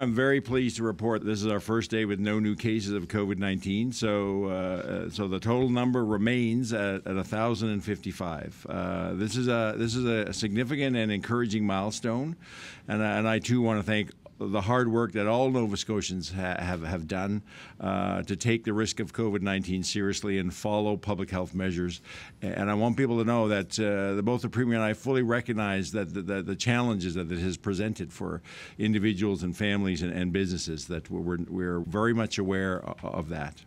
I'm very pleased to report this is our first day with no new cases of COVID-19. So, uh, so the total number remains at, at 1,055. Uh, this is a this is a significant and encouraging milestone, and, and I too want to thank the hard work that all Nova Scotians ha have, have done uh, to take the risk of COVID 19 seriously and follow public health measures. And I want people to know that uh, both the Premier and I fully recognize that the, the, the, challenges that it has presented for individuals and families and, and businesses, that we're, we're very much aware of that.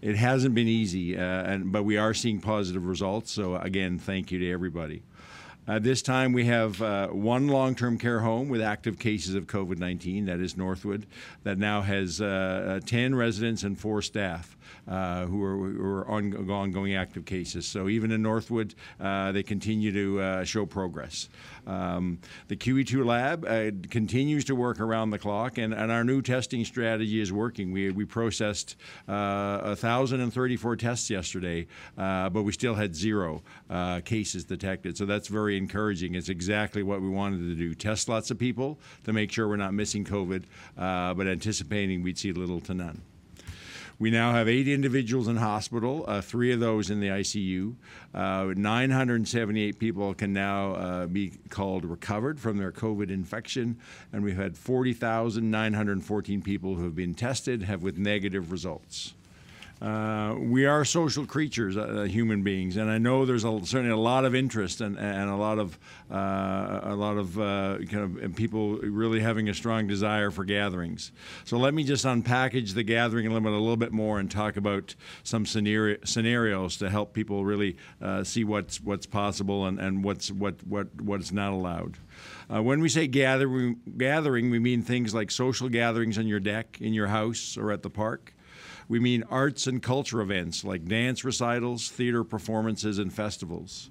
It hasn't been easy, uh, and, but we are seeing positive results. So, again, thank you to everybody. Uh, this time we have uh, one long term care home with active cases of COVID 19, that is Northwood, that now has uh, uh 10 residents and four staff uh, who are, who are on, ongoing active cases. So even in Northwood, uh, they continue to show progress. Um, the QE2 lab continues to work around the clock, and, and, our new testing strategy is working. We, we processed 1,034 tests yesterday, but we still had zero cases detected. So that's very encouraging. It's exactly what we wanted to do. Test lots of people to make sure we're not missing COVID, uh, but anticipating we'd see little to none. We now have eight individuals in hospital, uh, three of those in the ICU. Uh, 978 people can now uh, be called recovered from their COVID infection, and we've had 40,914 people who have been tested, have with negative results. Uh, we are social creatures, uh, uh, human beings, and I know there's a, certainly a lot of interest and, and a lot of uh, a lot of uh, kind of people really having a strong desire for gatherings. So let me just unpackage the gathering limit a little bit more and talk about some scenario, scenarios to help people really see what's what's possible and, and what's what what what's not allowed. Uh, when we say gathering, gathering, we mean things like social gatherings on your deck, in your house, or at the park. We mean arts and culture events like dance recitals, theater performances, and festivals.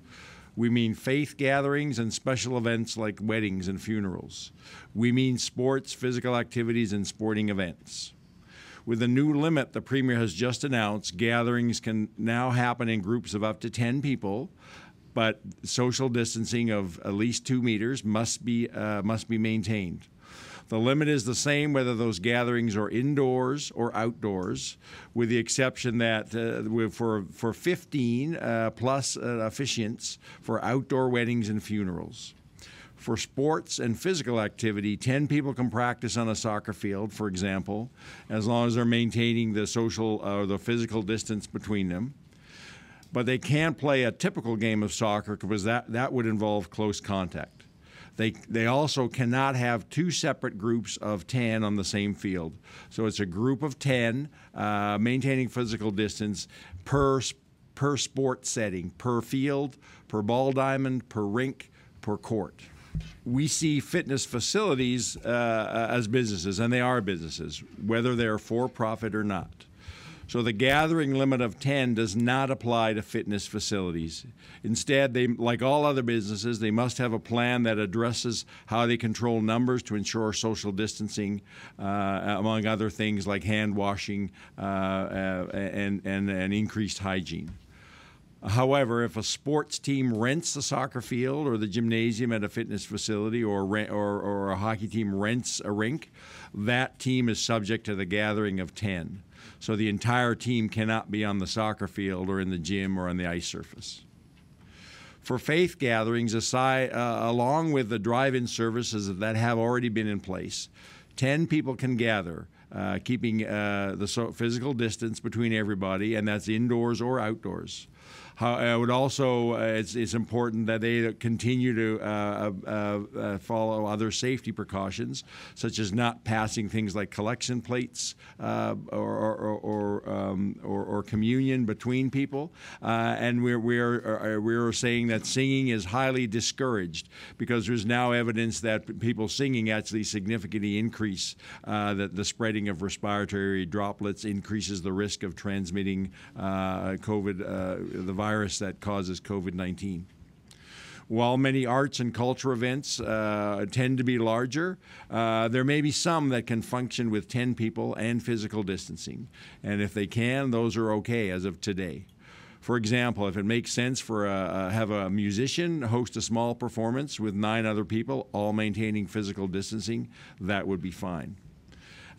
We mean faith gatherings and special events like weddings and funerals. We mean sports, physical activities, and sporting events. With the new limit the Premier has just announced, gatherings can now happen in groups of up to 10 people, but social distancing of at least two meters must be, uh, must be maintained. The limit is the same whether those gatherings are indoors or outdoors, with the exception that uh, for, for 15 uh, plus uh, officiants for outdoor weddings and funerals. For sports and physical activity, 10 people can practice on a soccer field, for example, as long as they're maintaining the social or uh, the physical distance between them. But they can't play a typical game of soccer because that, that would involve close contact. They, they also cannot have two separate groups of 10 on the same field. So it's a group of 10 uh, maintaining physical distance per, per sport setting, per field, per ball diamond, per rink, per court we see fitness facilities uh, as businesses, and they are businesses, whether they're for profit or not. So the gathering limit of 10 does not apply to fitness facilities. Instead, they, like all other businesses, they must have a plan that addresses how they control numbers to ensure social distancing, uh, among other things like hand washing uh, uh, and, and, and increased hygiene. However, if a sports team rents the soccer field or the gymnasium at a fitness facility or, rent, or, or, a hockey team rents a rink, that team is subject to the gathering of 10 so the entire team cannot be on the soccer field or in the gym or on the ice surface. For faith gatherings, aside, uh, along with the drive in services that have already been in place, 10 people can gather, uh, keeping uh, the so physical distance between everybody, and that's indoors or outdoors. I would also, uh, it's, it's, important that they continue to uh, uh, uh, follow other safety precautions, such as not passing things like collection plates uh, or, or, or, um, or, or, communion between people. Uh, and we're, we're, we're saying that singing is highly discouraged because there's now evidence that people singing actually significantly increase the, the spreading of respiratory droplets, increases the risk of transmitting COVID, the virus virus that causes COVID 19. While many arts and culture events uh, tend to be larger, uh, there may be some that can function with 10 people and physical distancing. And if they can, those are okay as of today. For example, if it makes sense for a, have a musician host a small performance with nine other people, all maintaining physical distancing, that would be fine.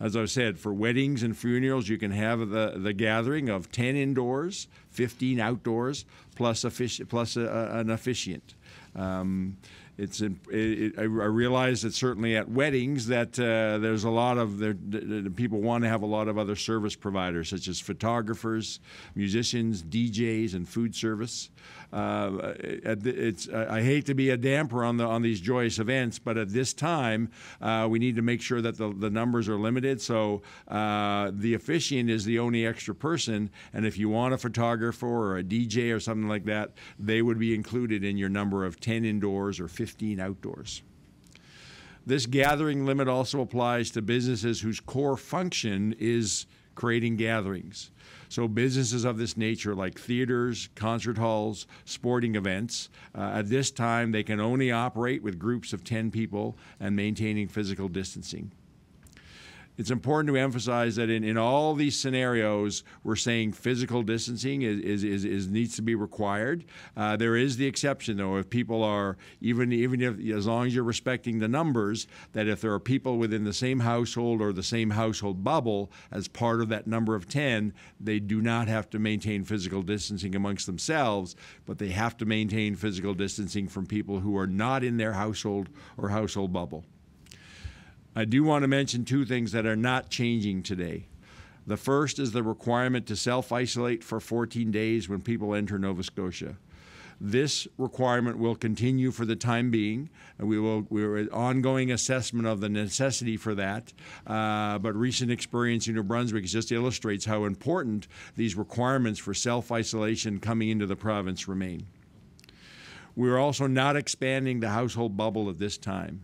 As I've said, for weddings and funerals, you can have the, the gathering of 10 indoors, 15 outdoors, plus, offici- plus a, a, an officiant. Um, it's it, it, I realize that certainly at weddings that uh, there's a lot of there, people want to have a lot of other service providers such as photographers, musicians, DJs, and food service. Uh, it's I hate to be a damper on the on these joyous events, but at this time uh, we need to make sure that the, the numbers are limited. So uh, the officiant is the only extra person, and if you want a photographer or a DJ or something like that, they would be included in your number of 10 indoors or 15 outdoors. This gathering limit also applies to businesses whose core function is creating gatherings. So businesses of this nature, like theaters, concert halls, sporting events, uh, at this time they can only operate with groups of 10 people and maintaining physical distancing it's important to emphasize that in, in all these scenarios, we're saying physical distancing is, is, is, is needs to be required. Uh, there is the exception, though, if people are, even, even if, as long as you're respecting the numbers, that if there are people within the same household or the same household bubble as part of that number of 10, they do not have to maintain physical distancing amongst themselves, but they have to maintain physical distancing from people who are not in their household or household bubble. I do want to mention two things that are not changing today. The first is the requirement to self isolate for 14 days when people enter Nova Scotia. This requirement will continue for the time being, and we will we're ongoing assessment of the necessity for that. Uh, but recent experience in New Brunswick just illustrates how important these requirements for self isolation coming into the province remain. We are also not expanding the household bubble at this time.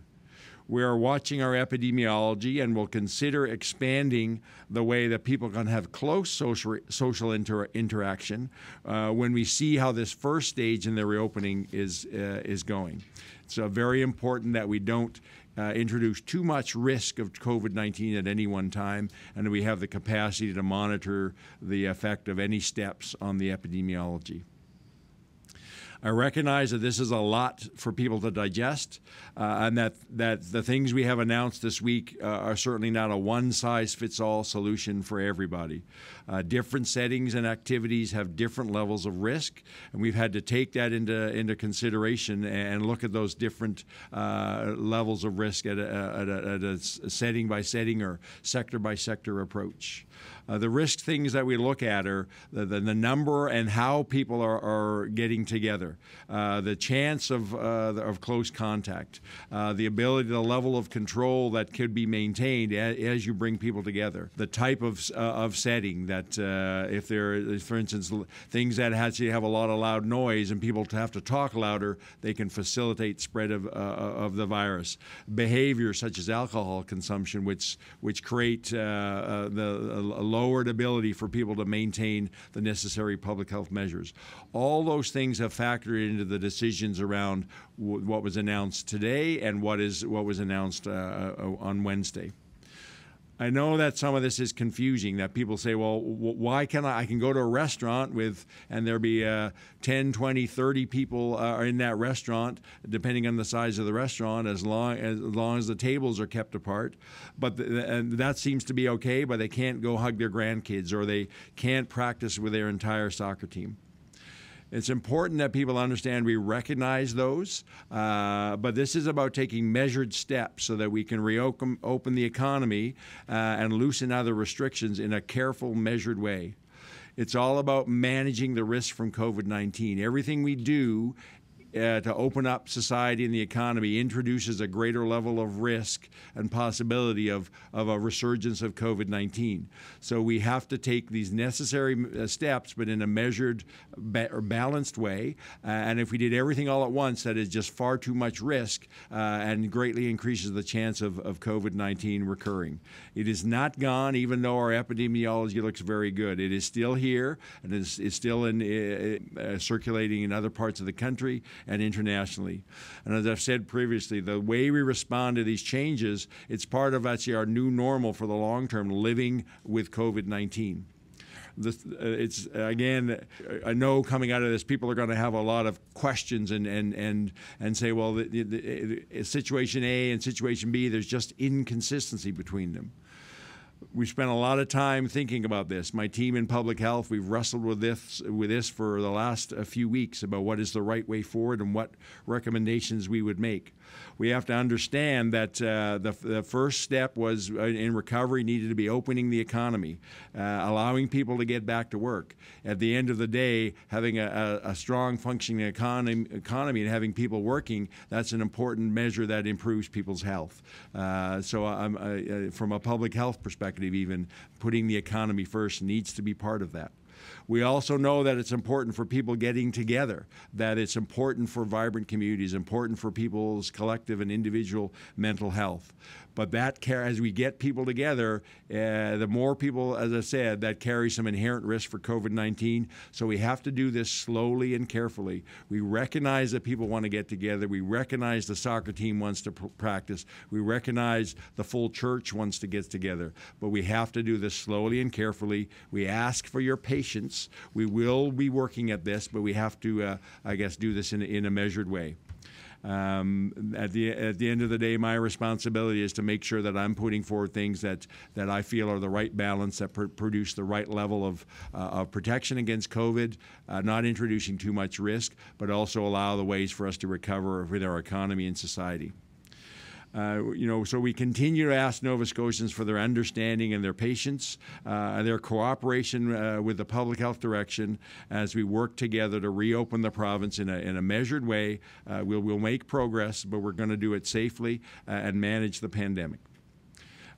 We are watching our epidemiology and will consider expanding the way that people can have close social, social inter- interaction uh, when we see how this first stage in the reopening is, uh, is going. It's uh, very important that we don't uh, introduce too much risk of COVID 19 at any one time, and we have the capacity to monitor the effect of any steps on the epidemiology. I recognize that this is a lot for people to digest, uh, and that, that the things we have announced this week uh, are certainly not a one size fits all solution for everybody. Uh, different settings and activities have different levels of risk, and we've had to take that into, into consideration and look at those different uh, levels of risk at a, at, a, at a setting by setting or sector by sector approach. Uh, the risk things that we look at are the, the, the number and how people are, are getting together, uh, the chance of, uh, of close contact, uh, the ability, the level of control that could be maintained as, as you bring people together, the type of, uh, of setting that if there, for instance, things that actually have a lot of loud noise and people have to talk louder, they can facilitate spread of, of the virus. Behaviors such as alcohol consumption, which, which create the, the lowered ability for people to maintain the necessary public health measures. All those things have factored into the decisions around w- what was announced today and what is what was announced uh, uh on Wednesday. I know that some of this is confusing. That people say, well, why can I? I can go to a restaurant with, and there be uh, 10, 20, 30 people uh, in that restaurant, depending on the size of the restaurant, as long as, long as the tables are kept apart. But the, that seems to be okay, but they can't go hug their grandkids or they can't practice with their entire soccer team. It's important that people understand we recognize those, uh, but this is about taking measured steps so that we can reopen open the economy uh, and loosen other restrictions in a careful, measured way. It's all about managing the risk from COVID 19. Everything we do uh, to open up society and the economy introduces a greater level of risk and possibility of, of a resurgence of COVID 19. So we have to take these necessary uh, steps, but in a measured ba- or balanced way. Uh, and if we did everything all at once, that is just far too much risk uh, and greatly increases the chance of, of COVID 19 recurring. It is not gone, even though our epidemiology looks very good. It is still here and is, is still in, uh, uh, circulating in other parts of the country and internationally. And as I've said previously, the way we respond to these changes, it's part of actually our new normal for the long term, living with COVID 19. uh, it's again, I know coming out of this, people are going to have a lot of questions and and and and say, well, the, the, the, situation A and situation B, there's just inconsistency between them. We spent a lot of time thinking about this. My team in public health, we've wrestled with this with this for the last few weeks about what is the right way forward and what recommendations we would make. We have to understand that uh, the, the first step was uh, in recovery needed to be opening the economy, uh, allowing people to get back to work. At the end of the day, having a, a, a strong functioning economy, economy and having people working, that's an important measure that improves people's health. Uh, so, from a public health perspective, even putting the economy first needs to be part of that. We also know that it's important for people getting together, that it's important for vibrant communities, important for people's collective and individual mental health. But that as we get people together, uh, the more people, as I said, that carry some inherent risk for COVID 19. So we have to do this slowly and carefully. We recognize that people want to get together. We recognize the soccer team wants to pr- practice. We recognize the full church wants to get together. But we have to do this slowly and carefully. We ask for your patience. We will be working at this, but we have to, uh, I guess, do this in, in a measured way. Um, at the at the end of the day, my responsibility is to make sure that I'm putting forward things that that I feel are the right balance that pr- produce the right level of uh, of protection against COVID, uh, not introducing too much risk, but also allow the ways for us to recover with our economy and society. Uh, you know, so we continue to ask Nova Scotians for their understanding and their patience, uh, their cooperation uh, with the public health direction as we work together to reopen the province in a, in a measured way. Uh, we'll, we'll make progress, but we're going to do it safely uh, and manage the pandemic.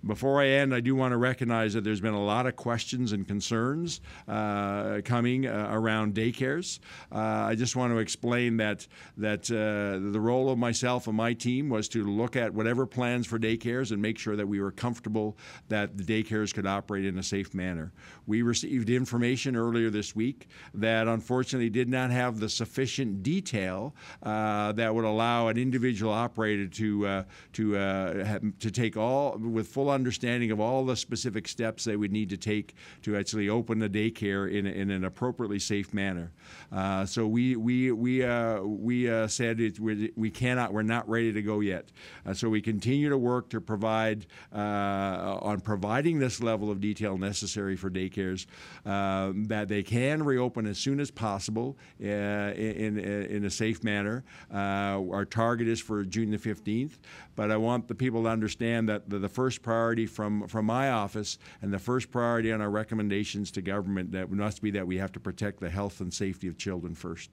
Before I end, I do want to recognize that there's been a lot of questions and concerns uh, coming uh, around daycares. Uh, I just want to explain that that uh, the role of myself and my team was to look at whatever plans for daycares and make sure that we were comfortable that the daycares could operate in a safe manner. We received information earlier this week that unfortunately did not have the sufficient detail uh, that would allow an individual operator to uh, to to take all with full understanding of all the specific steps they would need to take to actually open the daycare in, in an appropriately safe manner. Uh, so we we we uh, we uh, said it, we, we cannot we're not ready to go yet. Uh, so we continue to work to provide uh, on providing this level of detail necessary for daycares um, that they can reopen as soon as possible uh, in, in, in a safe manner. our target is for June the 15th, but I want the people to understand that the, the first priority priority from, from my office and the first priority on our recommendations to government that must be that we have to protect the health and safety of children first.